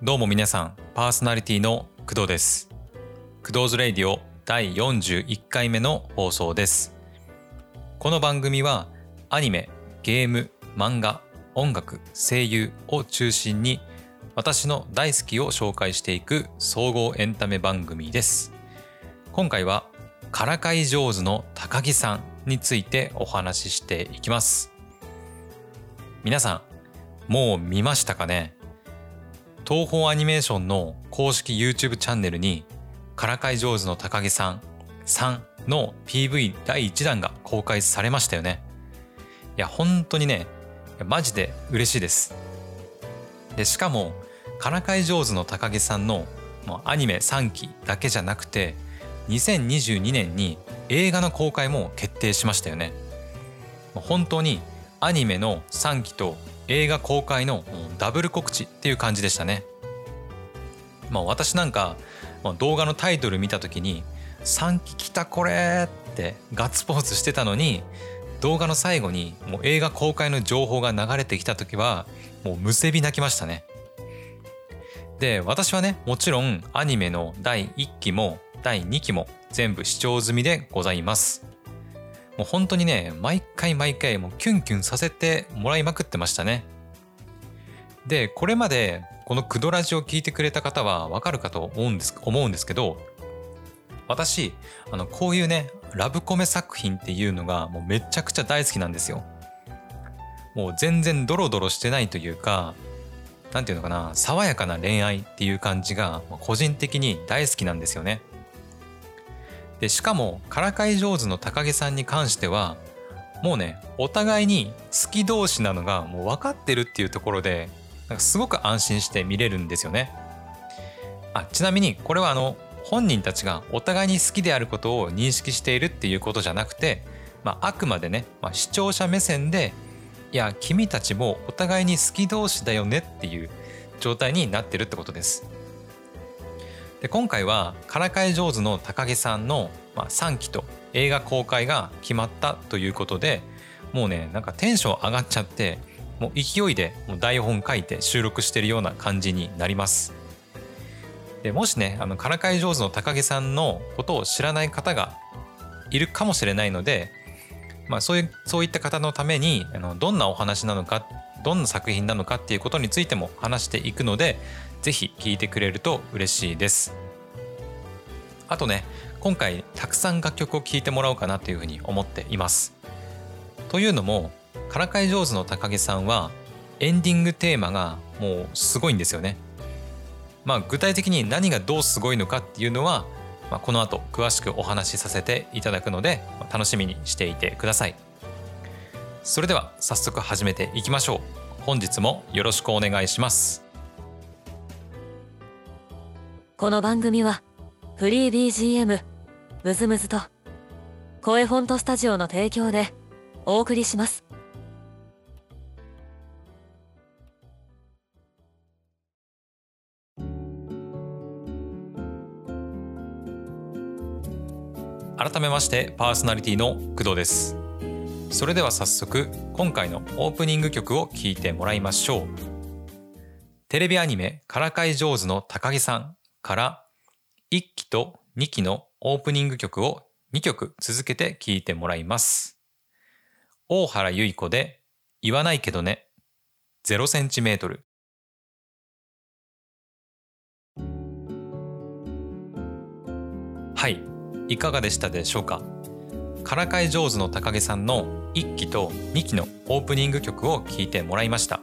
どうも皆さんパーソナリティの工藤です。工藤ズレイディオ第41回目の放送です。この番組はアニメゲーム漫画音楽声優を中心に私の大好きを紹介していく総合エンタメ番組です。今回はからかい上手の高木さんについてお話ししていきます。皆さんもう見ましたかね？東宝アニメーションの公式 YouTube チャンネルにからかい上手の高木さん3の PV 第1弾が公開されましたよね。いや本当にねマジで嬉しいです。でしかもからかい上手の高木さんのアニメ3期だけじゃなくて2022年に映画の公開も決定しましたよね。本当にアニメの3期と映画公開のダブル告知っていう感じでしたね。まあ私なんか動画のタイトル見た時に3期来たこれってガッツポーズしてたのに動画の最後にもう映画公開の情報が流れてきた時はもうむせび泣きましたね。で私はねもちろんアニメの第1期も第2期も全部視聴済みでございます。もう本当にね毎回毎回もうキュンキュンさせてもらいまくってましたね。でこれまでこのクドラジを聞いてくれた方はわかるかと思うんです思うんですけど私あのこういうねラブコメ作品っていうのがもうめちゃくちゃ大好きなんですよ。もう全然ドロドロしてないというか何て言うのかな爽やかな恋愛っていう感じが個人的に大好きなんですよね。でしかもからかい上手の高木さんに関してはもうねお互いに好き同士なのがもう分かってるっていうところでなんかすごく安心して見れるんですよねあちなみにこれはあの本人たちがお互いに好きであることを認識しているっていうことじゃなくて、まあ、あくまでね、まあ、視聴者目線でいや君たちもお互いに好き同士だよねっていう状態になってるってことです。で今回はからかい上手の高木さんの、まあ、3期と映画公開が決まったということでもうねなんかテンション上がっちゃってもう勢いでもう台本書いて収録してるような感じになります。でもしねあのからかい上手の高木さんのことを知らない方がいるかもしれないので、まあ、そういうそういった方のためにあのどんなお話なのかどんな作品なのかっていうことについても話していくのでぜひ聞いてくれると嬉しいです。あとね今回たくさん楽曲を聴いてもらおうかなというふうに思っています。というのもからかい上手の高木さんはエンディングテーマがもうすごいんですよね。まあ具体的に何がどうすごいのかっていうのは、まあ、この後詳しくお話しさせていただくので楽しみにしていてください。それでは早速始めていきましょう。本日もよろしくお願いします。この番組はフリー BGM ムズムズと声フォントスタジオの提供でお送りします。改めましてパーソナリティの工藤です。それでは早速今回のオープニング曲を聴いてもらいましょう。テレビアニメからかい上手の高木さん。から1期と2期のオープニング曲を2曲続けて聴いてもらいます。大原由依子で言わないけどね0センチメートル。はいいかがでしたでしょうか？からかい上手の高木さんの1期と2期のオープニング曲を聴いてもらいました。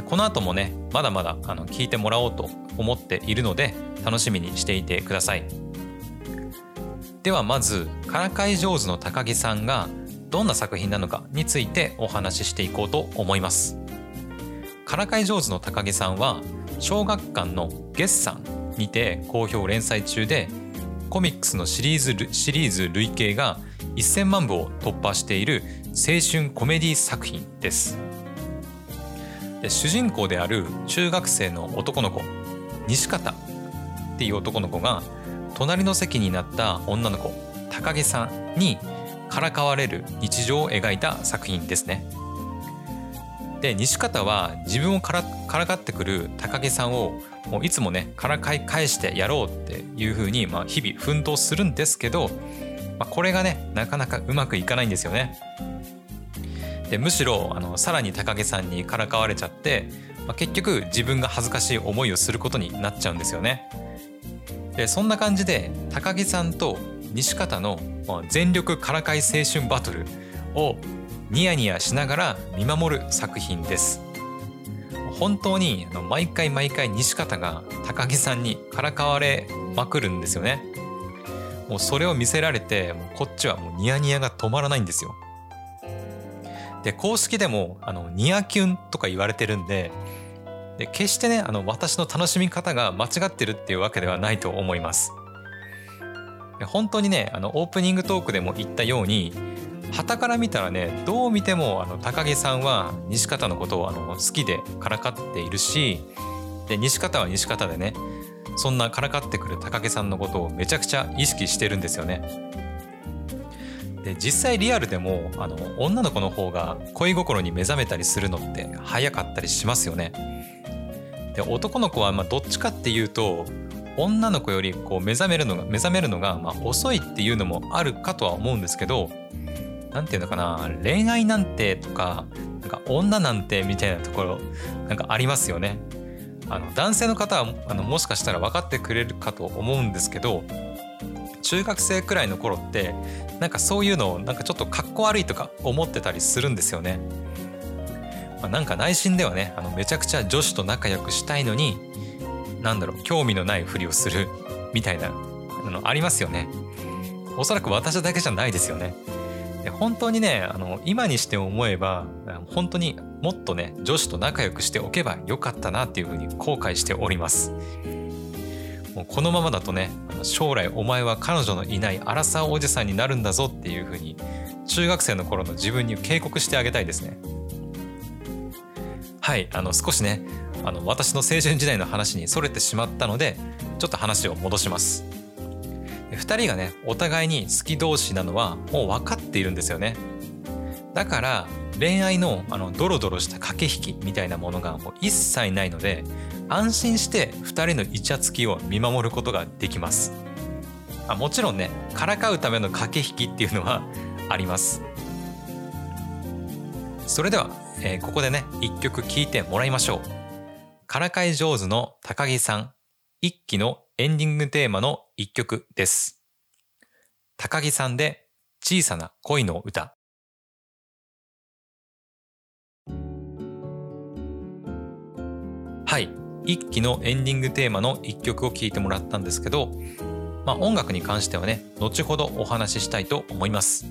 この後もねまだまだあの聞いてもらおうと思っているので楽しみにしていてください。ではまずからかい上手の高木さんがどんな作品なのかについてお話ししていこうと思います。からかい上手の高木さんは小学館の月産にて好評連載中でコミックスのシリーズシリーズ累計が1000万部を突破している青春コメディ作品です。で主人公である中学生の男の子西方っていう男の子が隣の席になった女の子高木さんにからかわれる日常を描いた作品ですねで西方は自分をからかってくる高木さんをもういつもねからかい返してやろうっていうふうに、まあ、日々奮闘するんですけど、まあ、これがねなかなかうまくいかないんですよね。でむしろあのさらに高木さんにからかわれちゃって、まあ、結局自分が恥ずかしい思いをすることになっちゃうんですよね。でそんな感じで高木さんと西方の全力からかい青春バトルをニヤニヤしながら見守る作品です。本当に毎回毎回西方が高木さんにからかわれまくるんですよね。もうそれを見せられてもうこっちはもうニヤニヤが止まらないんですよ。で公式でもあのニヤキュンとか言われてるんでで決してねあの私の楽しみ方が間違ってるっていうわけではないと思います本当にねあのオープニングトークでも言ったように旗から見たらねどう見てもあの高木さんは西方のことをあの好きでからかっているしで西方は西方でねそんなからかってくる高木さんのことをめちゃくちゃ意識してるんですよね。で実際リアルでもあの女の子の方が恋心に目覚めたりするのって早かったりしますよね。で男の子はまあどっちかっていうと女の子よりこう目覚めるのが目覚めるのがまあ遅いっていうのもあるかとは思うんですけど何て言うのかな恋愛なんてとかなんか女なんてみたいなところなんかありますよね。あの男性の方はあのもしかしたら分かってくれるかと思うんですけど中学生くらいの頃ってなんかそういうのをなんかちょっとかっこ悪いとか思ってたりするんですよね。まあ、なんか内心ではねあのめちゃくちゃ女子と仲良くしたいのになんだろう興味のないふりをするみたいなのありますよね。おそらく私だけじゃないですよね。で本当にねあの今にして思えば本当にもっとね女子と仲良くしておけばよかったなっていうふうに後悔しておりますもうこのままだとね将来お前は彼女のいないアラサーおじさんになるんだぞっていうふうに中学生の頃の自分に警告してあげたいですね。はいあの少しねあの私の青春時代の話にそれてしまったのでちょっと話を戻します。2人がねお互いに好き同士なのはもう分かっているんですよね。だから恋愛のあのドロドロした駆け引きみたいなものがもう一切ないので安心して2人のイチャつきを見守ることができますあもちろんねからかうための駆け引きっていうのはありますそれでは、えー、ここでね一曲聴いてもらいましょうからかい上手の高木さん一期のエンディングテーマの一曲です。高木さんで小さな恋の歌。はい。一期のエンディングテーマの一曲を聴いてもらったんですけど、まあ、音楽に関してはね、後ほどお話ししたいと思います。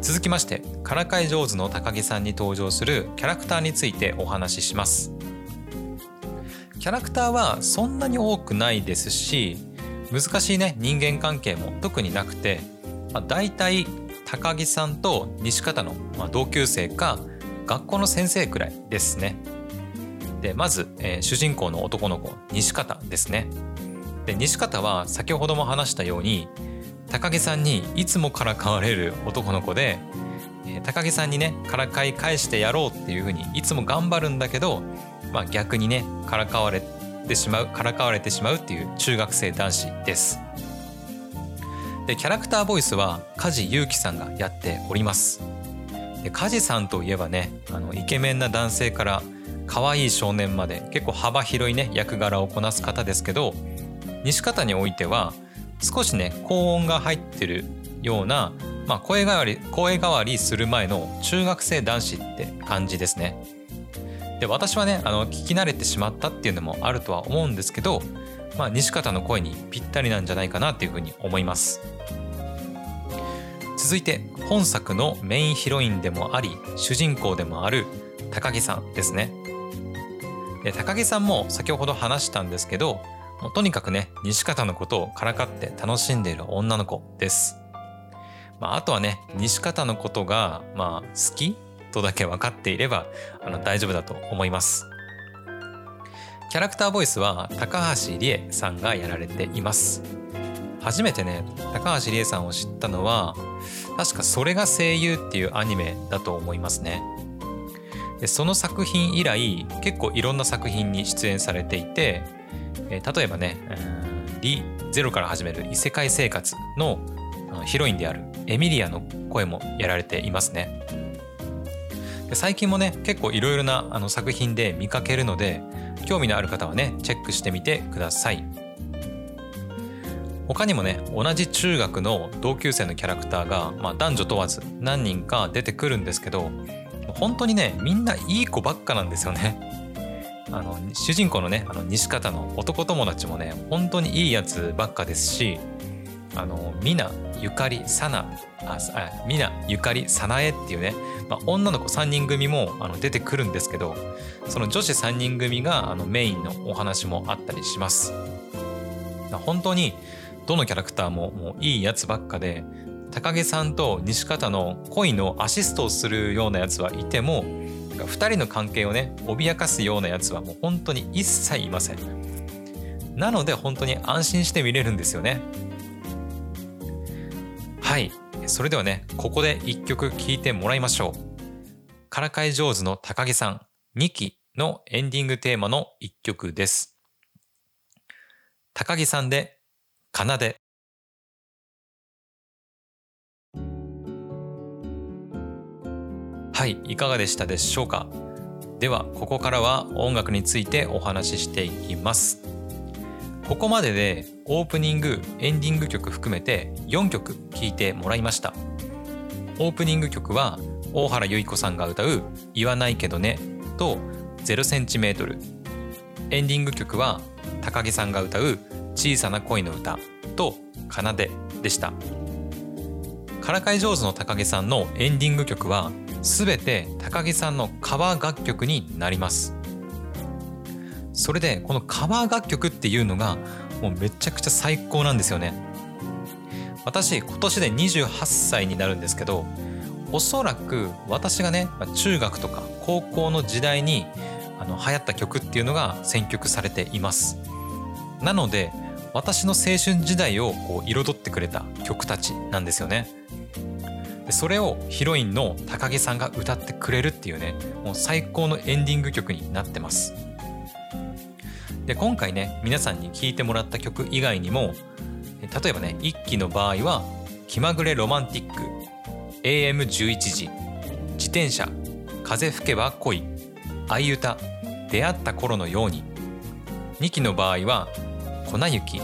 続きまして、からかい上手の高木さんに登場するキャラクターについてお話しします。キャラクターはそんなに多くないですし難しいね人間関係も特になくて、まあ、大体高木さんと西方の、ま、同級生か学校の先生くらいですね。でまず、えー、主人公の男の子西方ですね。で西方は先ほども話したように高木さんにいつもからかわれる男の子で、えー、高木さんにねからかい返してやろうっていうふうにいつも頑張るんだけどまあ、逆にねからかわれてしまうからかわれてしまうっていう中学生男子です。でキャラクターボイスは梶裕貴さんがやっております。で梶さんといえばねあのイケメンな男性から可愛い少年まで結構幅広いね役柄をこなす方ですけど西方においては少しね高音が入ってるような、まあ、声変わり声変わりする前の中学生男子って感じですね。で私はねあの聞き慣れてしまったっていうのもあるとは思うんですけど、まあ、西方の声にぴったりなんじゃないかなっていうふうに思います続いて本作のメインヒロインでもあり主人公でもある高木さんですねで高木さんも先ほど話したんですけどもうとにかくね西方のことをからかって楽しんでいる女の子です、まあ、あとはね西方のことがまあ好きとだけ分かっていればあの大丈夫だと思います。キャラクターボイスは高橋理恵さんがやられています。初めてね高橋理恵さんを知ったのは確か「それが声優」っていうアニメだと思いますね。でその作品以来結構いろんな作品に出演されていて、え、例えばね「リ・ゼロから始める異世界生活」のヒロインであるエミリアの声もやられていますね。最近もね結構いろいろなあの作品で見かけるので興味のある方はねチェックしてみてください。他にもね同じ中学の同級生のキャラクターが、まあ、男女問わず何人か出てくるんですけど本当にねみんないい子ばっかなんですよね。あの主人公のねあの西方の男友達もね本当にいいやつばっかですしあのミナゆかりさなああミナゆかりさなえっていうね、まあ、女の子3人組もあの出てくるんですけどその女子3人組があのメインのお話もあったりします。本当にどのキャラクターももういいやつばっかで高木さんと西方の恋のアシストをするようなやつはいても2人の関係をね脅かすようなやつはもう本当に一切いません。なので本当に安心して見れるんですよね。はい。それではねここで1曲聴いてもらいましょう。からかい上手の高木さん2期のエンディングテーマの1曲です。高木さんで奏で。はいいかがでしたでしょうか？ではここからは音楽についてお話ししていきます。ここまででオープニングエンディング曲含めて4曲聴いてもらいました。オープニング曲は大原由依子さんが歌う「言わないけどね」と「0センチメートル」エンディング曲は高木さんが歌う小さな恋の歌と奏ででした。からかい上手の高木さんのエンディング曲は全て高木さんのカバー楽曲になります。それでこのカバー楽曲っていうのがもうめちゃくちゃ最高なんですよね。私今年で28歳になるんですけどおそらく私がね中学とか高校の時代にあの流行った曲っていうのが選曲されています。なので私の青春時代をこう彩ってくれた曲たちなんですよね。でそれをヒロインの高木さんが歌ってくれるっていうねもう最高のエンディング曲になってます。で今回ね皆さんに聴いてもらった曲以外にも例えばね1期の場合は「気まぐれロマンティック」「AM11 時」「自転車」「風吹けば恋」「あいうた」「出会った頃のように」2期の場合は粉雪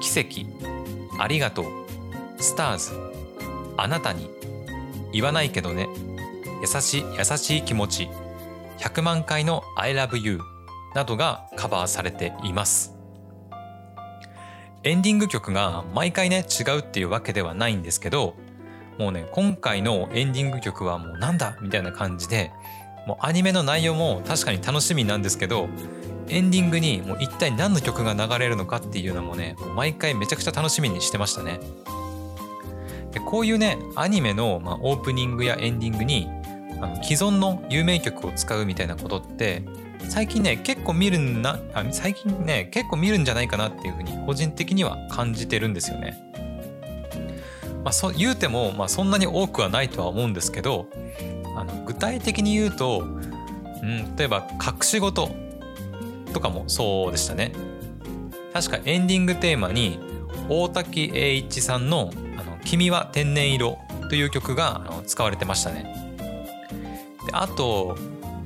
奇跡ありがとうスターズあなたに言わないけどね。優しい優しい気持ち。100万回の I love you などがカバーされています。エンディング曲が毎回ね違うっていうわけではないんですけどもうね今回のエンディング曲はもうなんだ？みたいな感じでもうアニメの内容も確かに楽しみなんですけどエンディングにもう一体何の曲が流れるのかっていうのもね毎回めちゃくちゃ楽しみにしてましたね。でこういうねアニメの、まあ、オープニングやエンディングにあの既存の有名曲を使うみたいなことって最近ね結構見るんなあ最近ね結構見るんじゃないかなっていうふうに個人的には感じてるんですよね。まあ、そ言うても、まあ、そんなに多くはないとは思うんですけどあの具体的に言うと、うん、例えば隠し事とかもそうでしたね確かエンディングテーマに大滝栄一さんの「君は天然色」という曲が使われてましたねであと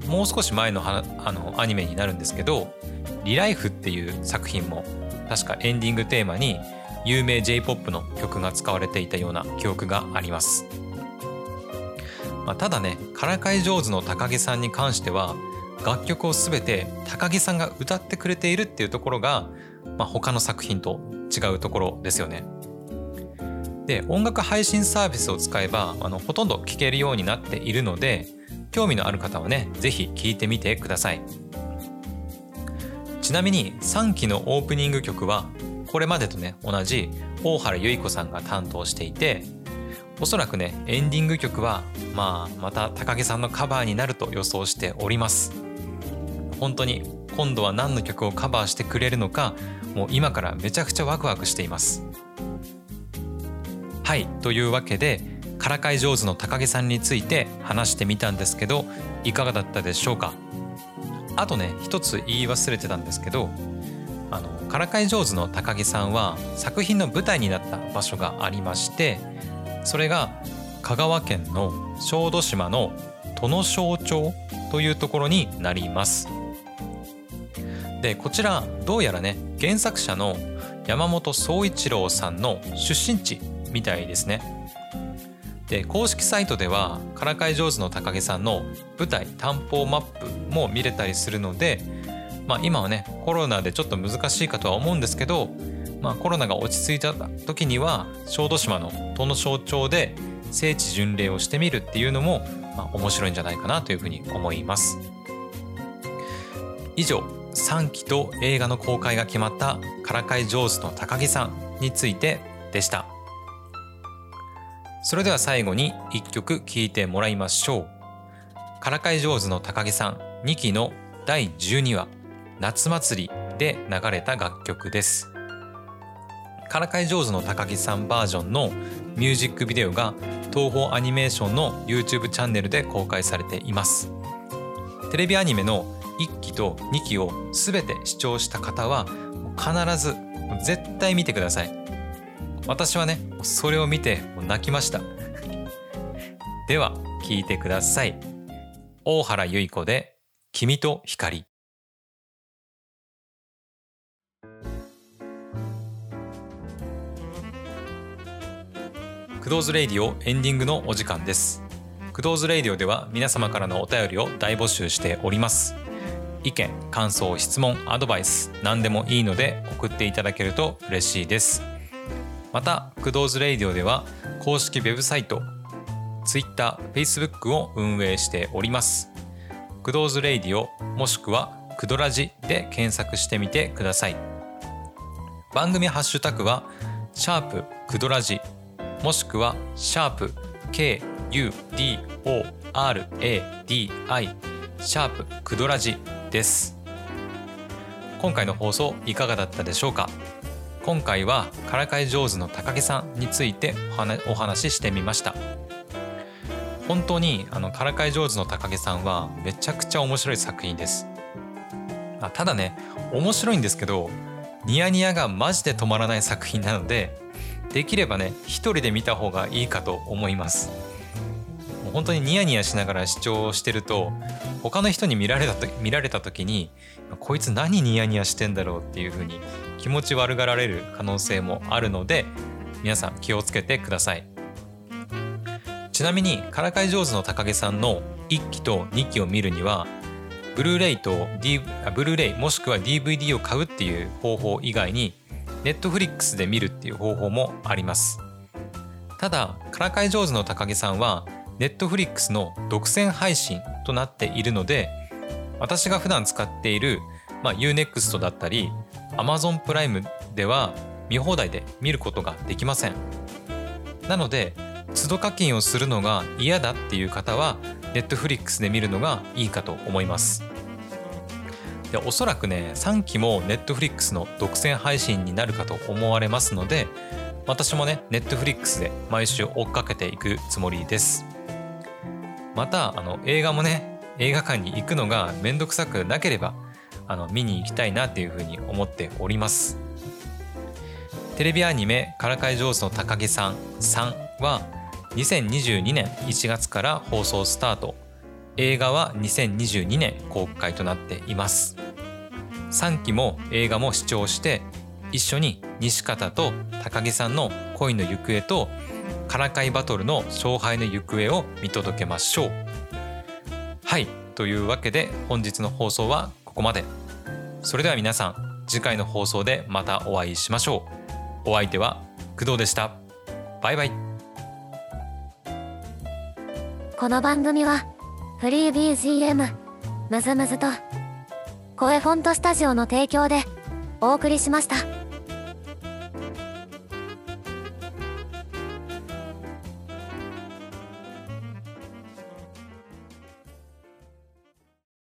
もう少し前のあのアニメになるんですけど「リライフ」っていう作品も確かエンディングテーマに有名 J-POP の曲が使われていたような記憶があります、まあ、ただねからかい上手の高木さんに関しては楽曲を全て高木さんが歌ってくれているっていうところが、まあ、他の作品と違うところですよね。で音楽配信サービスを使えばあのほとんど聴けるようになっているので興味のある方はね是非聴いてみてください。ちなみに3期のオープニング曲はこれまでとね同じ大原由依子さんが担当していておそらくねエンディング曲はまあまた高木さんのカバーになると予想しております。本当に今度は何の曲をカバーしてくれるのかもう今からめちゃくちゃワクワクしています。はいというわけでからかい上手の高木さんについて話してみたんですけどいかがだったでしょうか？あとね一つ言い忘れてたんですけどあのからかい上手の高木さんは作品の舞台になった場所がありましてそれが香川県の小豆島の殿庄町というところになります。でこちらどうやらね原作者の山本総一郎さんの出身地みたいですね。で公式サイトではからかい上手の高木さんの舞台担保マップも見れたりするので、まあ、今はねコロナでちょっと難しいかとは思うんですけど、まあ、コロナが落ち着いた時には小豆島の殿庄町で聖地巡礼をしてみるっていうのも、まあ、面白いんじゃないかなというふうに思います。以上3期と映画の公開が決まったからかい上手の高木さんについてでした。それでは最後に1曲聴いてもらいましょう。からかい上手の高木さん2期の第12話夏祭りで流れた楽曲です。からかい上手の高木さんバージョンのミュージックビデオが東宝アニメーションの YouTube チャンネルで公開されています。テレビアニメの1期と2期を全て視聴した方は必ず絶対見てください。私はねそれを見て泣きました。では聞いてください。大原由依子で君と光。クドーズレイディオエンディングのお時間です。クドーズレイディオでは皆様からのお便りを大募集しております。意見感想質問アドバイス何でもいいので送っていただけると嬉しいです。またクドーズレイディオでは公式ウェブサイト Twitter、Facebook を運営しております。クドーズレイディオもしくはクドラジで検索してみてください。番組ハッシュタグはシャープクドラジもしくはシャープ KUDORADI シャープクドラジです。今回の放送いかがだったでしょうか？今回はからかい上手の高木さんについてお話ししてみました。本当にあのからかい上手の高木さんはめちゃくちゃ面白い作品です。あただね面白いんですけどニヤニヤがマジで止まらない作品なのでできればね一人で見た方がいいかと思います。もう本当にニヤニヤしながら視聴してると他の人に見られた見られた時にこいつ何ニヤニヤしてんだろうっていう風に気持ち悪がられる可能性もあるので皆さん気をつけてください。ちなみにからかい上手の高木さんの1期と2期を見るにはブルーレイと、D、ブルーレイもしくは DVD を買うっていう方法以外にネットフリックスで見るっていう方法もあります。ただからかい上手の高木さんはネットフリックスの独占配信となっているので私が普段使っている、まあ、UNEXT だったり Amazon プライムでは見放題で見ることができません。なので都度課金をするのが嫌だっていう方は Netflix で見るのがいいかと思います。でおそらくね3期も Netflix の独占配信になるかと思われますので私もね Netflix で毎週追っかけていくつもりです。またあの映画もね映画館に行くのがめんどくさくなければあの見に行きたいなっていうふうに思っております。テレビアニメ「からかい上手の高木さん3」は2022年1月から放送スタート。映画は2022年公開となっています。3期も映画も視聴して一緒に西方と高木さんの恋の行方とからかいバトルの勝敗の行方を見届けましょう。はいというわけで本日の放送はここまで。それでは皆さん次回の放送でまたお会いしましょう。お相手は工藤でした。バイバイ。この番組はフリー BGM むずむずと声フォントスタジオの提供でお送りしました。